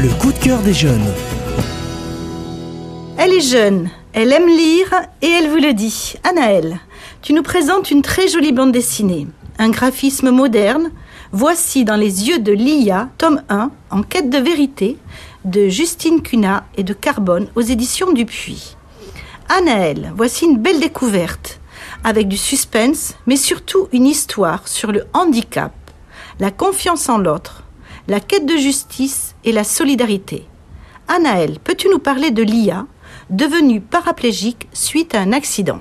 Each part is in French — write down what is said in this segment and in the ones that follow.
Le coup de cœur des jeunes. Elle est jeune, elle aime lire et elle vous le dit. Anaëlle, tu nous présentes une très jolie bande dessinée, un graphisme moderne. Voici dans les yeux de Lia, tome 1, En quête de vérité, de Justine Cunat et de Carbone aux éditions Dupuis. Anaëlle, voici une belle découverte, avec du suspense, mais surtout une histoire sur le handicap, la confiance en l'autre, la quête de justice et la solidarité. Anaëlle, peux-tu nous parler de Lia, devenue paraplégique suite à un accident?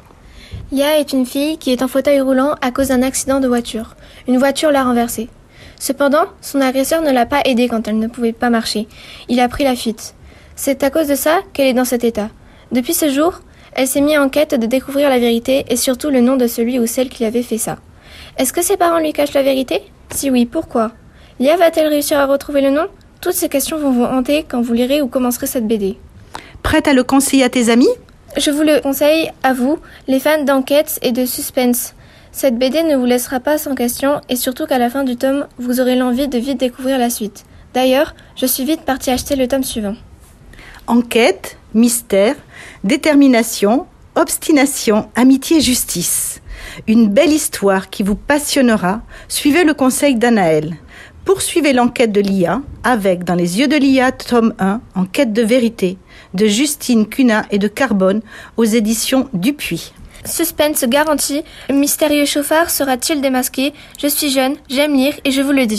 Lia est une fille qui est en fauteuil roulant à cause d'un accident de voiture. Une voiture l'a renversée. Cependant, son agresseur ne l'a pas aidée quand elle ne pouvait pas marcher. Il a pris la fuite. C'est à cause de ça qu'elle est dans cet état. Depuis ce jour, elle s'est mise en quête de découvrir la vérité et surtout le nom de celui ou celle qui avait fait ça. Est-ce que ses parents lui cachent la vérité? Si oui, pourquoi? Lia va-t-elle réussir à retrouver le nom? Toutes ces questions vont vous hanter quand vous lirez ou commencerez cette BD. Prête à le conseiller à tes amis? Je vous le conseille à vous, les fans d'enquête et de suspense. Cette BD ne vous laissera pas sans question et surtout qu'à la fin du tome, vous aurez l'envie de vite découvrir la suite. D'ailleurs, je suis vite partie acheter le tome suivant. Enquête, mystère, détermination, obstination, amitié, justice. Une belle histoire qui vous passionnera. Suivez le conseil d'Anaël. Poursuivez l'enquête de l'IA avec Dans les yeux de l'IA, tome 1, Enquête de vérité, de Justine Cunat et de Carbone aux éditions Dupuis. Suspense garanti, le mystérieux chauffard sera-t-il démasqué? Je suis jeune, j'aime lire et je vous le dis.